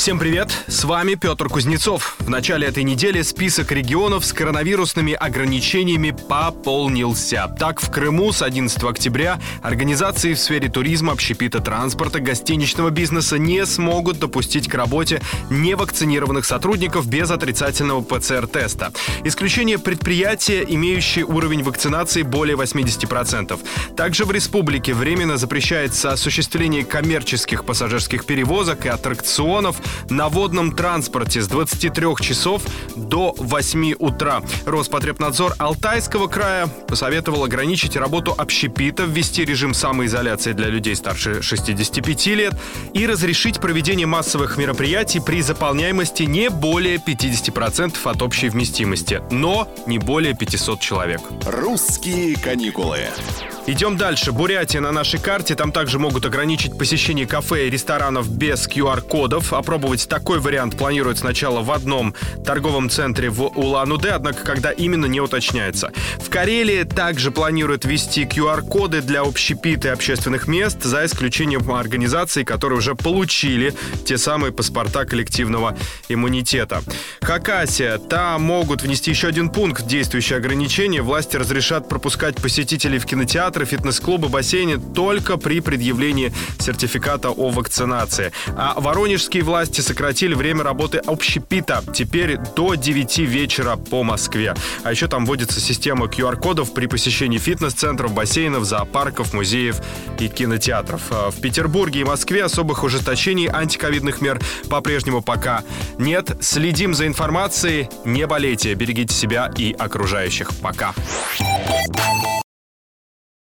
Всем привет, с вами Петр Кузнецов. В начале этой недели список регионов с коронавирусными ограничениями пополнился. Так, в Крыму с 11 октября организации в сфере туризма, общепита, транспорта, гостиничного бизнеса не смогут допустить к работе невакцинированных сотрудников без отрицательного ПЦР-теста. Исключение предприятия, имеющие уровень вакцинации более 80%. Также в республике временно запрещается осуществление коммерческих пассажирских перевозок и аттракционов на водном транспорте с 23 часов до 8 утра. Роспотребнадзор Алтайского края посоветовал ограничить работу общепита, ввести режим самоизоляции для людей старше 65 лет и разрешить проведение массовых мероприятий при заполняемости не более 50% от общей вместимости, но не более 500 человек. «Русские каникулы». Идем дальше. Бурятия на нашей карте. Там также могут ограничить посещение кафе и ресторанов без QR-кодов. Опробовать такой вариант планируют сначала в одном торговом центре в Улан-Удэ, однако когда именно не уточняется. В Карелии также планируют ввести QR-коды для общепита и общественных мест, за исключением организаций, которые уже получили те самые паспорта коллективного иммунитета. Хакасия. Там могут внести еще один пункт действующие ограничения. Власти разрешат пропускать посетителей в кинотеатр кинотеатры, фитнес-клубы, бассейны только при предъявлении сертификата о вакцинации. А воронежские власти сократили время работы общепита. Теперь до 9 вечера по Москве. А еще там вводится система QR-кодов при посещении фитнес-центров, бассейнов, зоопарков, музеев и кинотеатров. А в Петербурге и Москве особых ужесточений антиковидных мер по-прежнему пока нет. Следим за информацией. Не болейте, берегите себя и окружающих. Пока.